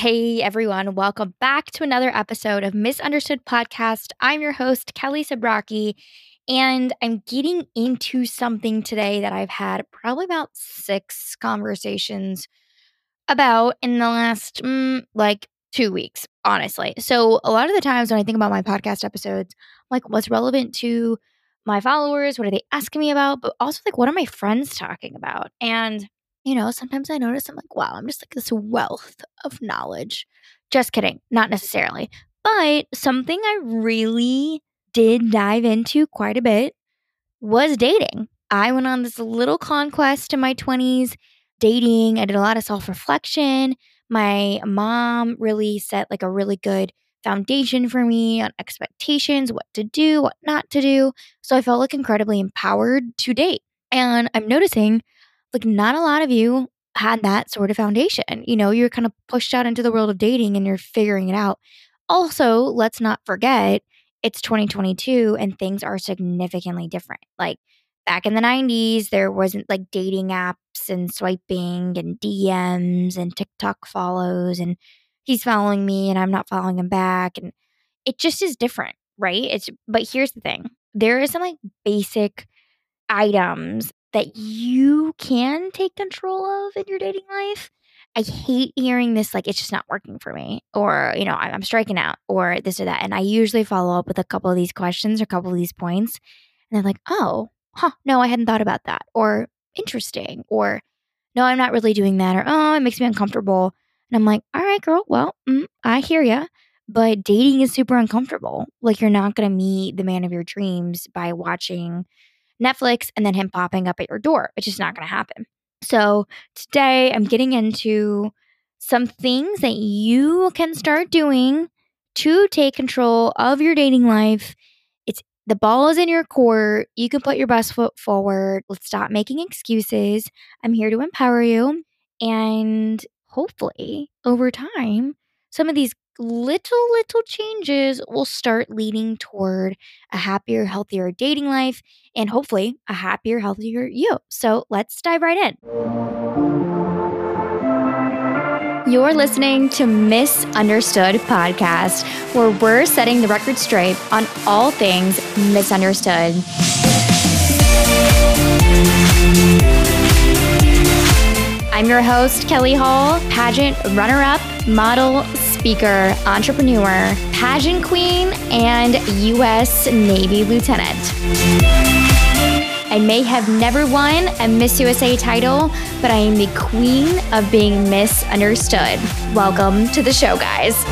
Hey everyone, welcome back to another episode of Misunderstood Podcast. I'm your host, Kelly Zabrocki, and I'm getting into something today that I've had probably about six conversations about in the last mm, like two weeks, honestly. So, a lot of the times when I think about my podcast episodes, like what's relevant to my followers, what are they asking me about, but also like what are my friends talking about? And you know, sometimes I notice I'm like, wow, I'm just like this wealth of knowledge. Just kidding, not necessarily. But something I really did dive into quite a bit was dating. I went on this little conquest in my 20s, dating. I did a lot of self reflection. My mom really set like a really good foundation for me on expectations, what to do, what not to do. So I felt like incredibly empowered to date. And I'm noticing like not a lot of you had that sort of foundation. You know, you're kind of pushed out into the world of dating and you're figuring it out. Also, let's not forget it's 2022 and things are significantly different. Like back in the 90s, there wasn't like dating apps and swiping and DMs and TikTok follows and he's following me and I'm not following him back. And it just is different, right? It's but here's the thing. There is some like basic items that you can take control of in your dating life. I hate hearing this, like, it's just not working for me, or, you know, I'm striking out, or this or that. And I usually follow up with a couple of these questions or a couple of these points. And they're like, oh, huh, no, I hadn't thought about that, or interesting, or no, I'm not really doing that, or oh, it makes me uncomfortable. And I'm like, all right, girl, well, mm, I hear you. But dating is super uncomfortable. Like, you're not going to meet the man of your dreams by watching Netflix and then him popping up at your door. It's just not mm-hmm. going to happen. So today I'm getting into some things that you can start doing to take control of your dating life. It's the ball is in your court. You can put your best foot forward. Let's stop making excuses. I'm here to empower you. And hopefully, over time, some of these little, little changes will start leading toward a happier, healthier dating life and hopefully a happier, healthier you. So let's dive right in. You're listening to Misunderstood Podcast, where we're setting the record straight on all things misunderstood. I'm your host, Kelly Hall, pageant runner up, model, speaker, entrepreneur, pageant queen, and U.S. Navy lieutenant. I may have never won a Miss USA title, but I am the queen of being misunderstood. Welcome to the show, guys.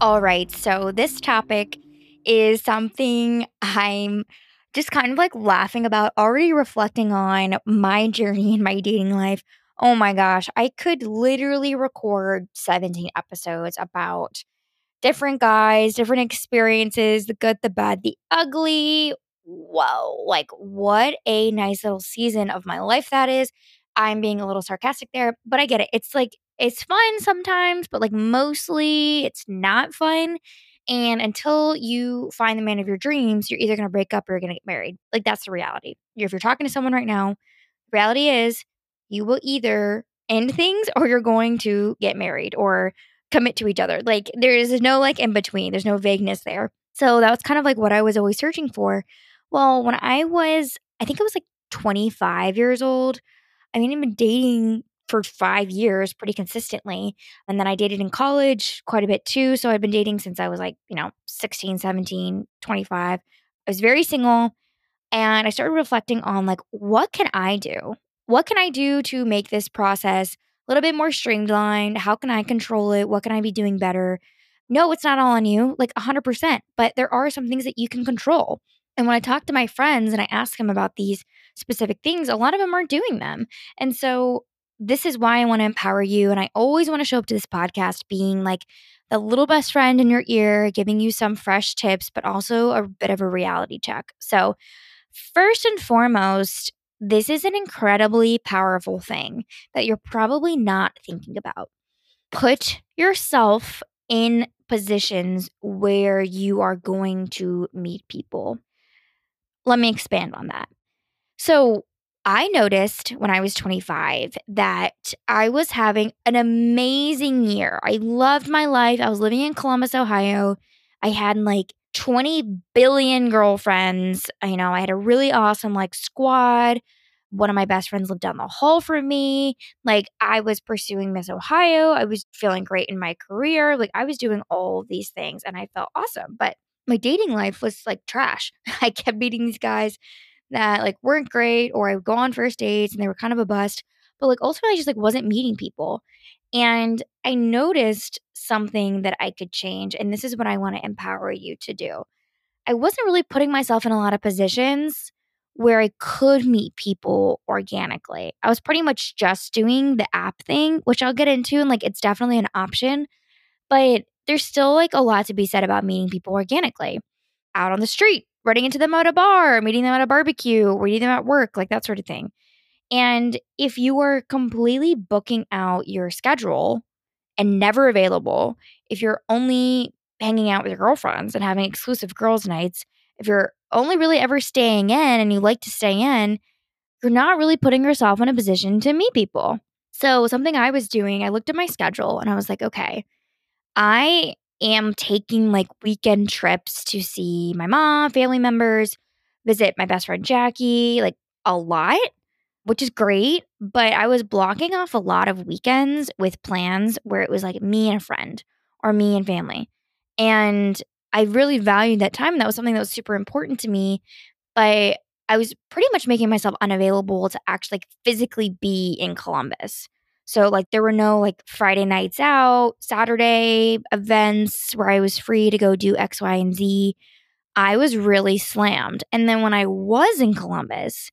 All right, so this topic is something I'm just kind of like laughing about, already reflecting on my journey in my dating life oh my gosh, I could literally record 17 episodes about different guys, different experiences, the good, the bad, the ugly. Whoa, like what a nice little season of my life that is. I'm being a little sarcastic there, but I get it. It's like, it's fun sometimes, but like mostly it's not fun. And until you find the man of your dreams, you're either going to break up or you're going to get married. Like that's the reality. If you're talking to someone right now, reality is you will either end things or you're going to get married or commit to each other. Like there is no like in between. There's no vagueness there. So that was kind of like what I was always searching for. Well, when I was, I think I was like 25 years old. I mean, I've been dating for five years pretty consistently. And then I dated in college quite a bit too. So I've been dating since I was like, you know, 16, 17, 25. I was very single. And I started reflecting on like, what can I do? What can I do to make this process a little bit more streamlined? How can I control it? What can I be doing better? No, it's not all on you, like 100%, but there are some things that you can control. And when I talk to my friends and I ask them about these specific things, a lot of them aren't doing them. And so this is why I want to empower you. And I always want to show up to this podcast being like the little best friend in your ear, giving you some fresh tips, but also a bit of a reality check. So, first and foremost, this is an incredibly powerful thing that you're probably not thinking about. Put yourself in positions where you are going to meet people. Let me expand on that. So, I noticed when I was 25 that I was having an amazing year. I loved my life. I was living in Columbus, Ohio. I had like 20 billion girlfriends. You know, I had a really awesome like squad. One of my best friends lived down the hall from me. Like, I was pursuing Miss Ohio. I was feeling great in my career. Like, I was doing all these things and I felt awesome. But my dating life was like trash. I kept meeting these guys that like weren't great, or I would go on first dates and they were kind of a bust. But like ultimately, I just like wasn't meeting people. And I noticed something that I could change. And this is what I want to empower you to do. I wasn't really putting myself in a lot of positions where I could meet people organically. I was pretty much just doing the app thing, which I'll get into. And like, it's definitely an option, but there's still like a lot to be said about meeting people organically out on the street, running into them at a bar, meeting them at a barbecue, meeting them at work, like that sort of thing. And if you are completely booking out your schedule and never available, if you're only hanging out with your girlfriends and having exclusive girls' nights, if you're only really ever staying in and you like to stay in, you're not really putting yourself in a position to meet people. So, something I was doing, I looked at my schedule and I was like, okay, I am taking like weekend trips to see my mom, family members, visit my best friend Jackie, like a lot, which is great. But I was blocking off a lot of weekends with plans where it was like me and a friend or me and family. And I really valued that time. That was something that was super important to me. But I was pretty much making myself unavailable to actually like, physically be in Columbus. So like there were no like Friday nights out, Saturday events where I was free to go do X, Y, and Z. I was really slammed. And then when I was in Columbus,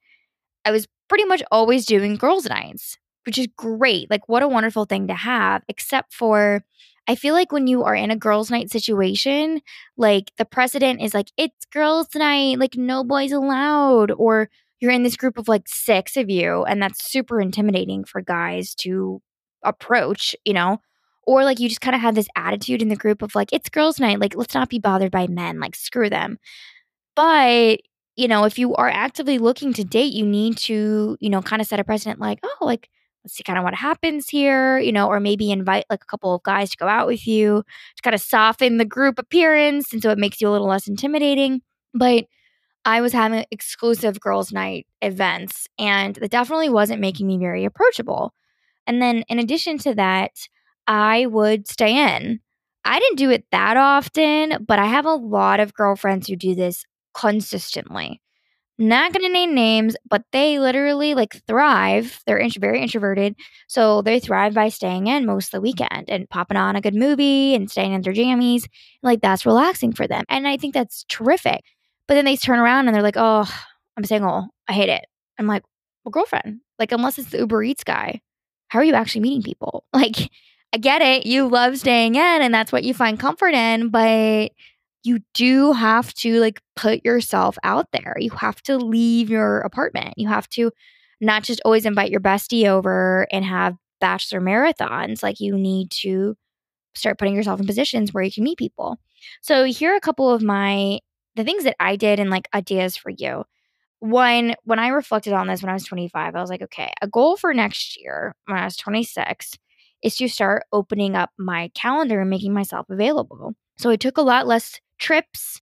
I was pretty much always doing girls' nights, which is great. Like, what a wonderful thing to have, except for I feel like when you are in a girls' night situation, like the precedent is like, it's girls' night, like no boys allowed, or you're in this group of like six of you, and that's super intimidating for guys to approach, you know? Or like you just kind of have this attitude in the group of like, it's girls' night, like let's not be bothered by men, like screw them. But, you know, if you are actively looking to date, you need to, you know, kind of set a precedent like, oh, like, let's see kind of what happens here, you know, or maybe invite like a couple of guys to go out with you to kind of soften the group appearance. And so it makes you a little less intimidating. But I was having exclusive girls' night events, and that definitely wasn't making me very approachable. And then, in addition to that, I would stay in. I didn't do it that often, but I have a lot of girlfriends who do this consistently. Not going to name names, but they literally like thrive. They're int- very introverted. So they thrive by staying in most of the weekend and popping on a good movie and staying in their jammies. Like that's relaxing for them. And I think that's terrific. But then they turn around and they're like, oh, I'm single. I hate it. I'm like, well, girlfriend, like, unless it's the Uber Eats guy, how are you actually meeting people? Like, I get it. You love staying in and that's what you find comfort in, but you do have to like put yourself out there. You have to leave your apartment. You have to not just always invite your bestie over and have bachelor marathons. Like, you need to start putting yourself in positions where you can meet people. So, here are a couple of my the things that I did and like ideas for you. One, when I reflected on this when I was 25, I was like, okay, a goal for next year when I was 26 is to start opening up my calendar and making myself available. So I took a lot less trips,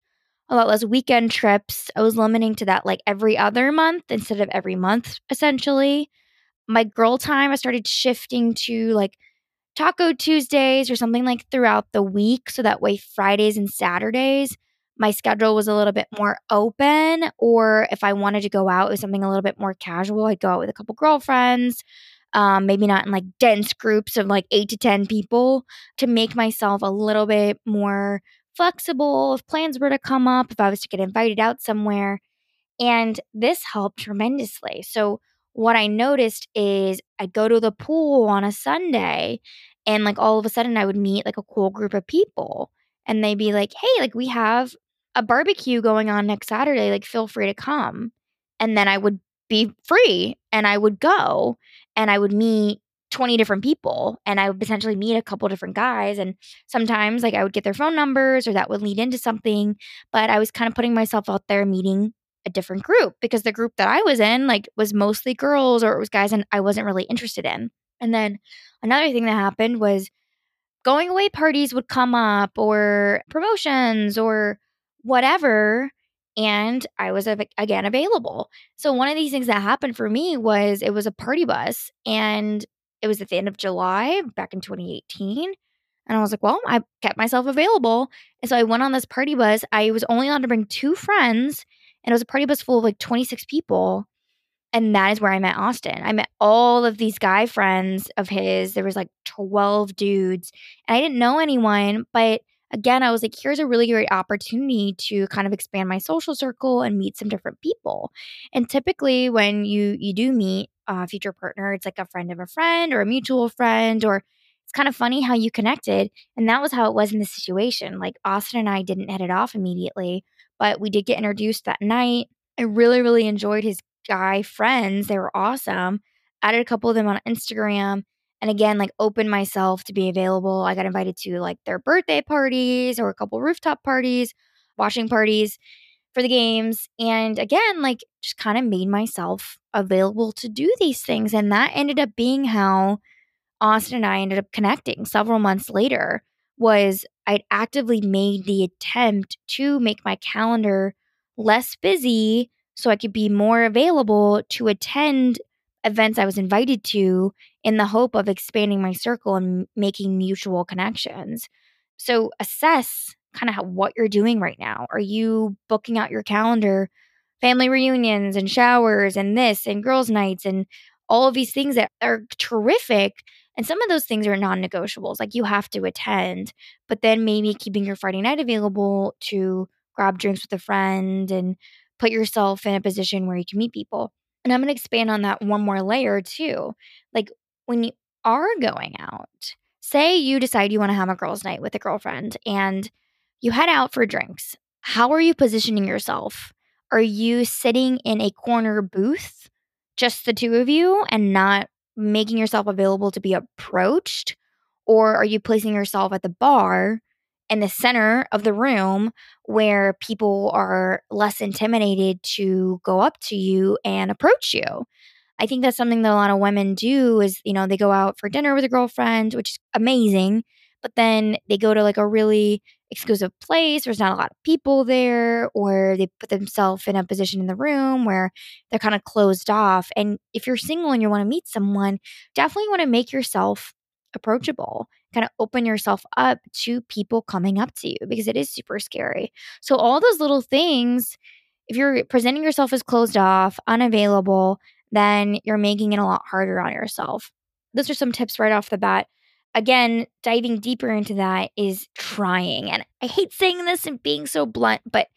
a lot less weekend trips. I was limiting to that like every other month instead of every month, essentially. My girl time, I started shifting to like Taco Tuesdays or something like throughout the week. So that way, Fridays and Saturdays, my schedule was a little bit more open, or if I wanted to go out with something a little bit more casual, I'd go out with a couple girlfriends, um, maybe not in like dense groups of like eight to 10 people to make myself a little bit more flexible if plans were to come up, if I was to get invited out somewhere. And this helped tremendously. So, what I noticed is I'd go to the pool on a Sunday and like all of a sudden I would meet like a cool group of people and they'd be like, "Hey, like we have a barbecue going on next Saturday. Like, feel free to come." And then I would be free and I would go and I would meet 20 different people and I would potentially meet a couple different guys. And sometimes, like, I would get their phone numbers or that would lead into something. But I was kind of putting myself out there, meeting a different group because the group that I was in like was mostly girls or it was guys and I wasn't really interested in. And then another thing that happened was going away parties would come up or promotions or whatever and I was again available. So one of these things that happened for me was it was a party bus and it was at the end of July back in 2018 and I was like, well, I kept myself available. And so I went on this party bus. I was only allowed to bring two friends and it was a party bus full of like 26 people. And that is where I met Austin. I met all of these guy friends of his. There was like 12 dudes. And I didn't know anyone, but again, I was like, here's a really great opportunity to kind of expand my social circle and meet some different people. And typically when you you do meet a future partner, it's like a friend of a friend or a mm-hmm. mutual friend or it's kind of funny how you connected. And that was how it was in this situation. Like Austin and I didn't hit it off immediately, but we did get introduced that night. I really, really enjoyed his guy friends. They were awesome. Added a couple of them on Instagram. And again, like opened myself to be available. I got invited to like their birthday parties or a couple rooftop parties, watching parties for the games. And again, like just kind of made myself available to do these things. And that ended up being how Austin and I ended up connecting several months later was I'd actively made the attempt to make my calendar less busy so I could be more available to attend events I was invited to in the hope of expanding my circle and making mutual connections. So assess kind of how, what you're doing right now. Are you booking out your calendar, family reunions and showers and this and girls' nights and all of these things that are terrific? And some of those things are non negotiables, like you have to attend, but then maybe keeping your Friday night available to grab drinks with a friend and put yourself in a position where you can meet people. And I'm going to expand on that one more layer too. Like when you are going out, say you decide you want to have a girls' night with a girlfriend and you head out for drinks. How are you positioning yourself? Are you sitting in a corner booth, just the two of you, and not making yourself available to be approached? Or are you placing yourself at the bar in the center of the room where people are less intimidated to go up to you and approach you. I think that's something that a lot of women do is, you know, they go out for dinner with a girlfriend, which is amazing, but then they go to like a really exclusive place, there's not a lot of people there, or they put themselves in a position in the room where they're kind of closed off. And if you're single and you want to meet someone, definitely want to make yourself approachable kind of open yourself up to people coming up to you because it is super scary. So, all those little things, if you're presenting yourself as closed off, unavailable, then you're making it a lot harder on yourself. Those are some tips right off the bat. Again, diving deeper into that is trying. And I hate saying this and being so blunt, but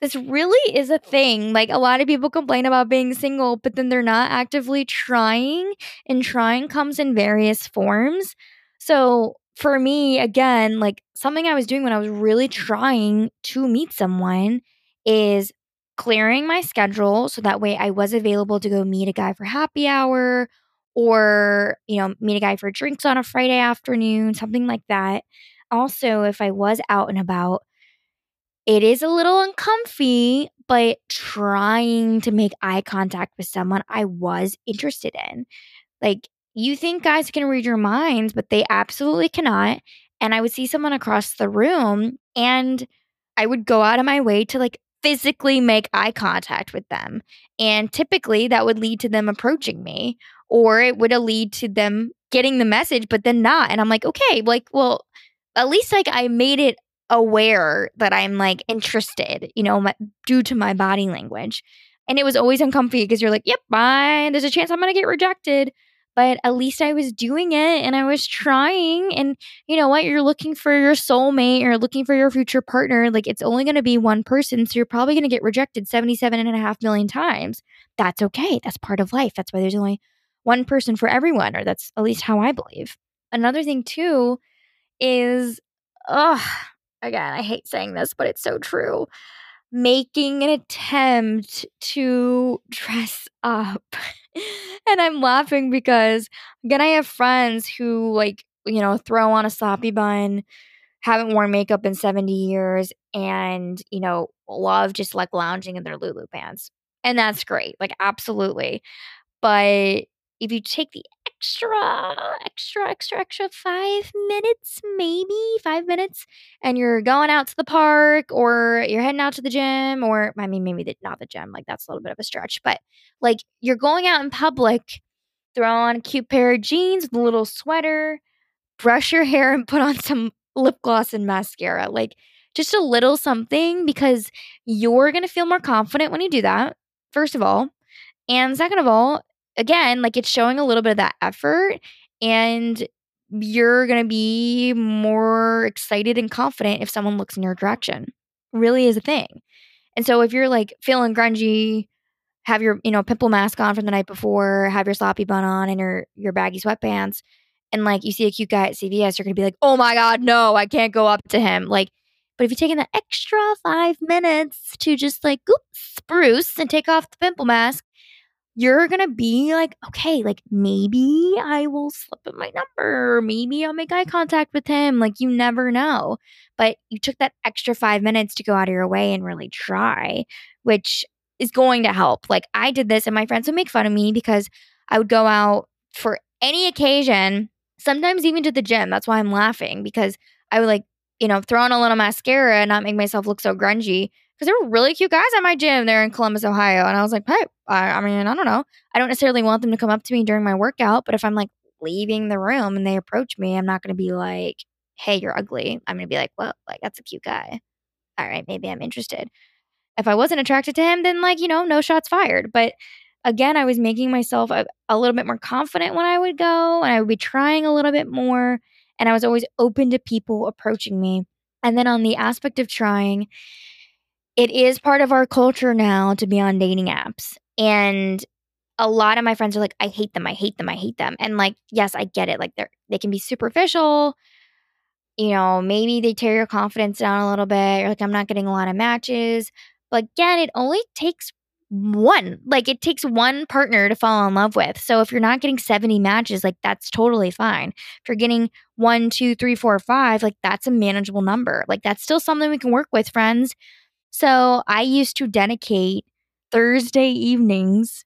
this really is a thing. Like a lot of people complain about being single, but then they're not actively trying, and trying comes in various forms. So, for me, again, like something I was doing when I was really trying to meet someone is clearing my schedule so that way I was available to go meet a guy for happy hour or, you know, meet a guy for drinks on a Friday afternoon, something like that. Also, if I was out and about, it is a little uncomfy, but trying to make eye contact with someone I was interested in. Like, you think guys can read your minds, but they absolutely cannot. And I would see someone across the room and I would go out of my way to like physically make eye contact with them. And typically that would lead to them approaching me or it would lead to them getting the message, but then not. And I'm like, okay, like, well, at least like I made it aware that I'm like interested, you know, my, due to my body language. And it was always uncomfy because you're like, yep, fine, There's a chance I'm going to get rejected but at least I was doing it and I was trying. And you know what? You're looking for your soulmate, you're looking for your future partner. Like it's only going to be one person. So you're probably going to get rejected 77 and a half million times. That's okay. That's part of life. That's why there's only one person for everyone, or that's at least how I believe. Another thing, too, is, ugh, again, I hate saying this, but it's so true making an attempt to dress up. and I'm laughing because again, I have friends who like, you know, throw on a sloppy bun, haven't worn makeup in 70 years and, you know, love just like lounging in their Lulu pants. And that's great. Like, absolutely. But if you take the extra, extra, extra, extra five minutes, maybe five minutes, and you're going out to the park or you're heading out to the gym, or I mean, maybe not the gym, like that's a little bit of a stretch, but like you're going out in public, throw on a cute pair of jeans a little sweater, brush your hair, and put on some lip gloss and mascara. Like just a little something because you're going to feel more confident when you do that, first of all. And second of all, again, like it's showing a little bit of that effort and you're going to be more excited and confident if someone looks in your direction. Really is a thing. And so if you're like feeling grungy, have your, you know, pimple mask on from the night before, have your sloppy bun on and your your baggy sweatpants, and like you see a cute guy at CVS, you're gonna be like, oh my God, no, I can't go up to him. Like, but if you take in that extra five minutes to just like goop, spruce and take off the pimple mask, you're gonna be like, okay, like maybe I will slip in my number, maybe I'll make eye contact with him. Like you never know. But you took that extra five minutes to go out of your way and really try, which is going to help. Like I did this, and my friends would make fun of me because I would go out for any occasion, sometimes even to the gym. That's why I'm laughing because I would like, you know, throw on a little mascara and not make myself look so grungy because there were really cute guys at my gym there in Columbus, Ohio. And I was like, hey, I, I mean, I don't know. I don't necessarily want them to come up to me during my workout, but if I'm like leaving the room and they approach me, I'm not going to be like, hey, you're ugly. I'm going to be like, well, like, that's a cute guy. All right, maybe I'm interested. If I wasn't attracted to him, then like, you know, no shots fired. But again, I was making myself a, a little bit more confident when I would go and I would be trying a little bit more. And I was always open to people approaching me. And then on the aspect of trying, it is part of our culture now to be on dating apps. And a lot of my friends are like, I hate them, I hate them, I hate them. And like, yes, I get it. Like they're they can be superficial. You know, maybe they tear your confidence down a little bit. You're like, I'm not getting a lot of matches. But again, it only takes one. Like it takes one partner to fall in love with. So if you're not getting 70 matches, like that's totally fine. If you're getting one, two, three, four, five, like that's a manageable number. Like that's still something we can work with, friends. So I used to dedicate Thursday evenings.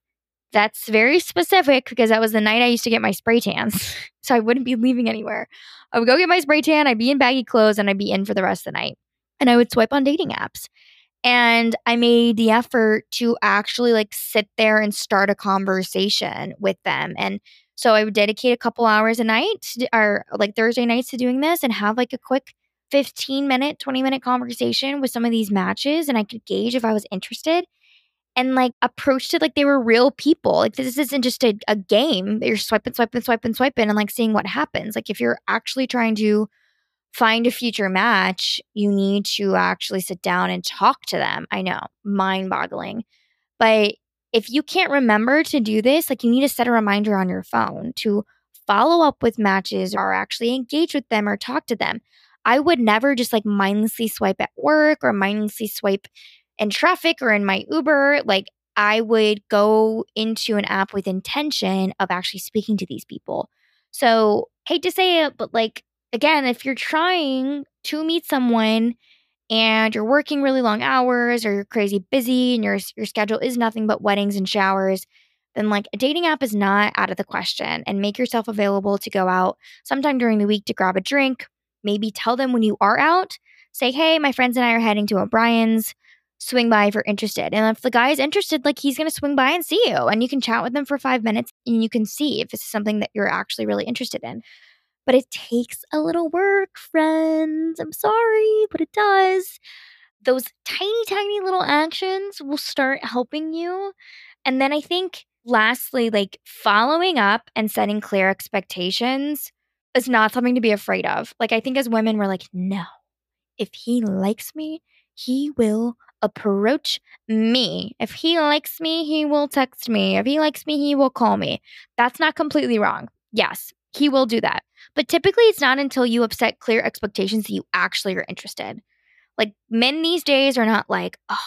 That's very specific because that was the night I used to get my spray tans. so I wouldn't be leaving anywhere. I would go get my spray tan, I'd be in baggy clothes, and I'd be in for the rest of the night. And I would swipe on dating apps. And I made the effort to actually like sit there and start a conversation with them. And so I would dedicate a couple hours a night or like Thursday nights to doing this and have like a quick 15 minute, 20 minute conversation with some of these matches and I could gauge if I was interested and like approached it like they were real people. Like this isn't just a, a game. You're swiping, swiping, swiping, swiping, and like seeing what happens. Like if you're actually trying to find a future match, you need to actually sit down and talk to them. I know, mind boggling. But if you can't remember to do this, like you need to set a reminder on your phone to follow up with matches or actually engage with them or talk to them. I would never just like mindlessly swipe at work or mindlessly swipe in traffic or in my Uber. Like I would go into an app with intention of actually speaking to these people. So, hate to say it, but like again, if you're trying to meet someone and you're working really long hours or you're crazy busy and your your schedule is nothing but weddings and showers, then like a dating app is not out of the question and make yourself available to go out sometime during the week to grab a drink maybe tell them when you are out, say, hey, my friends and I are heading to O'Brien's. Swing by if you're interested. And if the guy is interested, like he's going to swing by and see you. And you can chat with them for five minutes and you can see if it's something that you're actually really interested in. But it takes a little work, friends. I'm sorry, but it does. Those tiny, tiny little actions will start helping you. And then I think, lastly, like following up and setting clear expectations is not something to be afraid of. Like, I think as women, we're like, no, if he likes me, he will approach me. If he likes me, he will text me. If he likes me, he will call me. That's not completely wrong. Yes, he will do that. But typically, it's not until you upset clear expectations that you actually are interested. Like, men these days are not like, oh,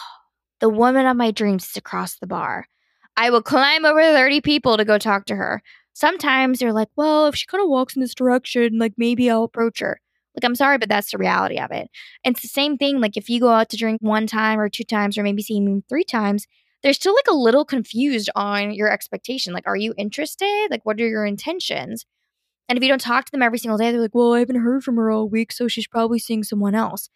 the woman of my dreams is across the bar. I will climb over 30 people to go talk to her sometimes you're like, well, if she kind of walks in this direction, like maybe I'll approach her. Like, I'm sorry, but that's the reality of it. And it's the same thing. Like, if you go out to drink one time or two times, or maybe see me three times, they're still like a little confused on your expectation. Like, are you interested? Like, what are your intentions? And if you don't talk to them every single day, they're like, well, I haven't heard from her all week, so she's probably seeing someone else.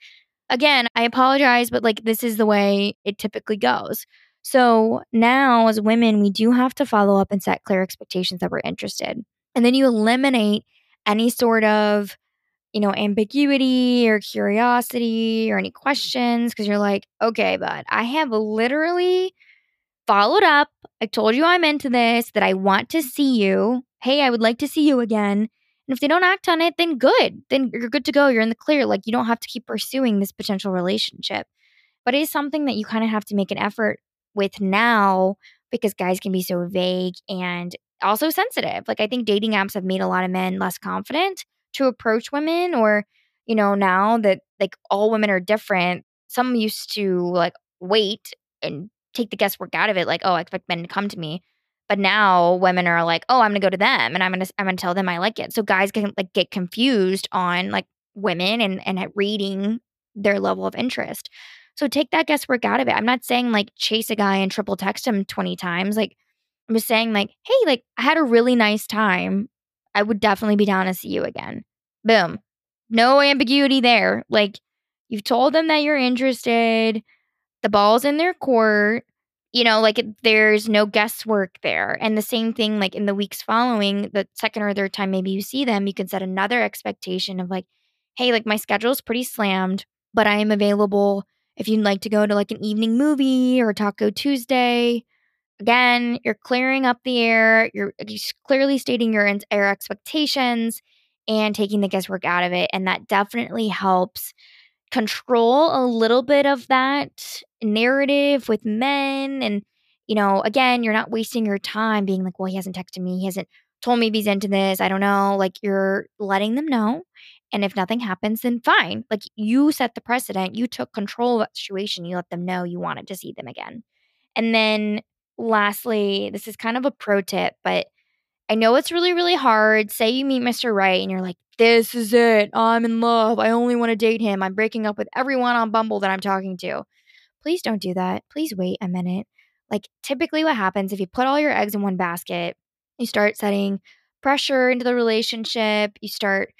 Again, I apologize, but like, this is the way it typically goes. So now, as women, we do have to follow up and set clear expectations that we're interested. And then you eliminate any sort of, you know, ambiguity or curiosity or any questions because you're like, okay, but I have literally followed up. I told you I'm into this, that I want to see you. Hey, I would like to see you again. And if they don't act on it, then good. Then you're good to go. You're in the clear. Like you don't have to keep pursuing this potential relationship. But it is something that you kind of have to make an effort with now because guys can be so vague and also sensitive. Like I think dating apps have made a lot of men less confident to approach women or you know now that like all women are different some used to like wait and take the guesswork out of it like oh i expect men to come to me. But now women are like oh i'm gonna go to them and i'm gonna i'm gonna tell them i like it. So guys can like get confused on like women and and reading their level of interest so take that guesswork out of it. I'm not saying like chase a guy and triple text him 20 times like i'm just saying like hey like i had a really nice time. I would definitely be down to see you again. Boom. No ambiguity there. Like you've told them that you're interested. The ball's in their court. You know, like there's no guesswork there. And the same thing, like in the weeks following, the second or third time maybe you see them, you can set another expectation of like, hey, like my schedule's pretty slammed, but I am available if you'd like to go to like an evening movie or Taco Tuesday. Again, you're clearing up the air. You're, clearly stating your air expectations and taking the guesswork out of it. And that definitely helps control a little bit of that narrative with men and you know again you're not wasting your time being like well he hasn't texted me he hasn't told me he's into this i don't know like you're letting them know and if nothing happens then fine like you set the precedent you took control of that situation you let them know you wanted to see them again and then lastly this is kind of a pro tip but I know it's really, really hard. Say you meet Mr. Right and you're like, this is it. I'm in love. I only want to date him. I'm breaking up with everyone on Bumble that I'm talking to. Please don't do that. Please wait a minute. Like, typically, what happens if you put all your eggs in one basket, you start setting pressure into the relationship, you start,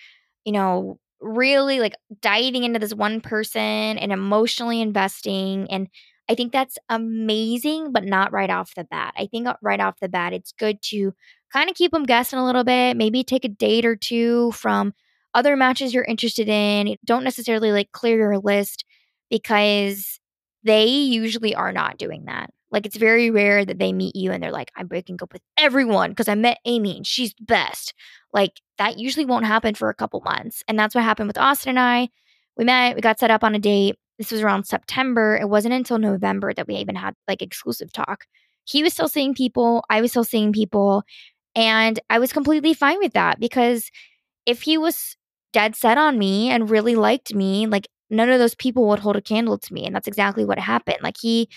you know, really like diving into this one person and emotionally investing. And I think that's amazing, but not right off the bat. I think uh, right off the bat, it's good to kind of keep them guessing a little bit, maybe take a date or two from other matches you're interested in. Don't necessarily like clear your list because they usually are not doing that. Like it's very rare that they meet you and they're like, I'm breaking up with everyone because I met Amy and she's the best. Like that usually won't happen for a couple months. And that's what happened with Austin and I. We met, we got set up on a date. This was around September. It wasn't until November that we even had like exclusive talk. He was still seeing people, I was still seeing people. And I was completely fine with that because if he was dead set on me and really liked me, like none of those people would hold a candle to me. And that's exactly what happened. Like he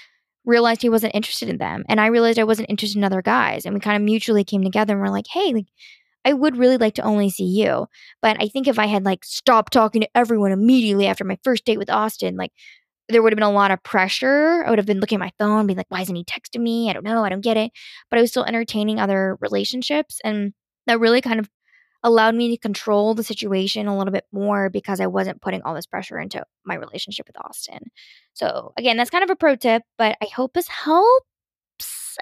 realized he wasn't interested in them. And I realized I wasn't interested in other guys. And we kind of mutually came together and we're like, hey, like, I would really like to only see you. But I think if I had like stopped talking to everyone immediately after my first date with Austin, like there would have been a lot of pressure. I would have been looking at my phone, being like, why isn't he texting me? I don't know. I don't get it. But I was still entertaining other relationships. And that really kind of allowed me to control the situation a little bit more because I wasn't putting all this pressure into my relationship with Austin. So, again, that's kind of a pro tip, but I hope this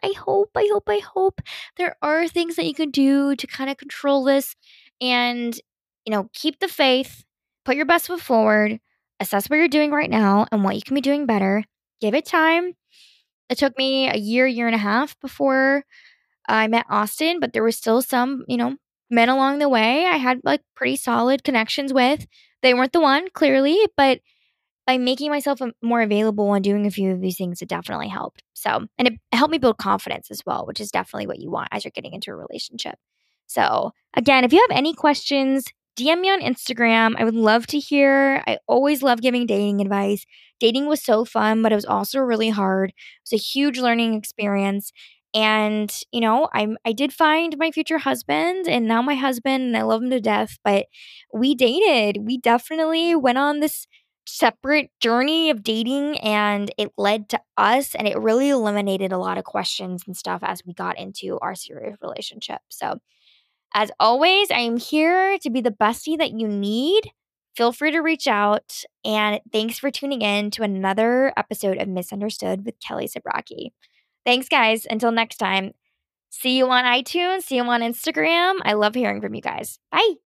I hope, I hope, I hope there are things that you can do to kind of control this and, you know, keep the faith, put your best foot forward assess what you're doing right now and what you can be doing better. Give it time. It took me a year, year and a half before I met Austin, but there were still some, you know, men along the way I had like pretty solid connections with. They weren't the one, clearly, but by making myself more available and doing a few of these things, it definitely helped. So, and it helped me build confidence as well, which is definitely what you want as you're getting into a relationship. So, again, if you have any questions, DM me on Instagram. I would love to hear. I always love giving dating advice. Dating was so fun, but it was also really hard. It was a huge learning experience. And, you know, I'm I did find my future husband and now my husband and I love him to death, but we dated. We definitely went on this separate journey of dating and it led to us and it really eliminated a lot of questions and stuff as we got into our serious relationship. So, as always, I am here to be the bestie that you need. Feel free to reach out. And thanks for tuning in to another episode of Misunderstood with Kelly Zabrocki. Thanks, guys. Until next time, see you on iTunes, see you on Instagram. I love hearing from you guys. Bye.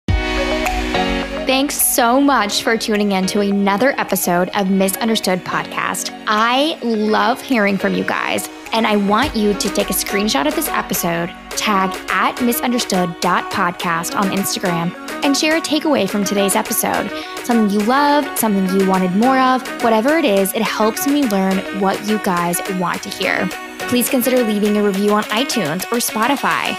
Thanks so much for tuning in to another episode of Misunderstood Podcast. I love hearing from you guys, and I want you to take a screenshot of this episode, tag at misunderstood.podcast on Instagram, and share a takeaway from today's episode. Something you loved, something you wanted more of, whatever it is, it helps me learn what you guys want to hear. Please consider leaving a review on iTunes or Spotify.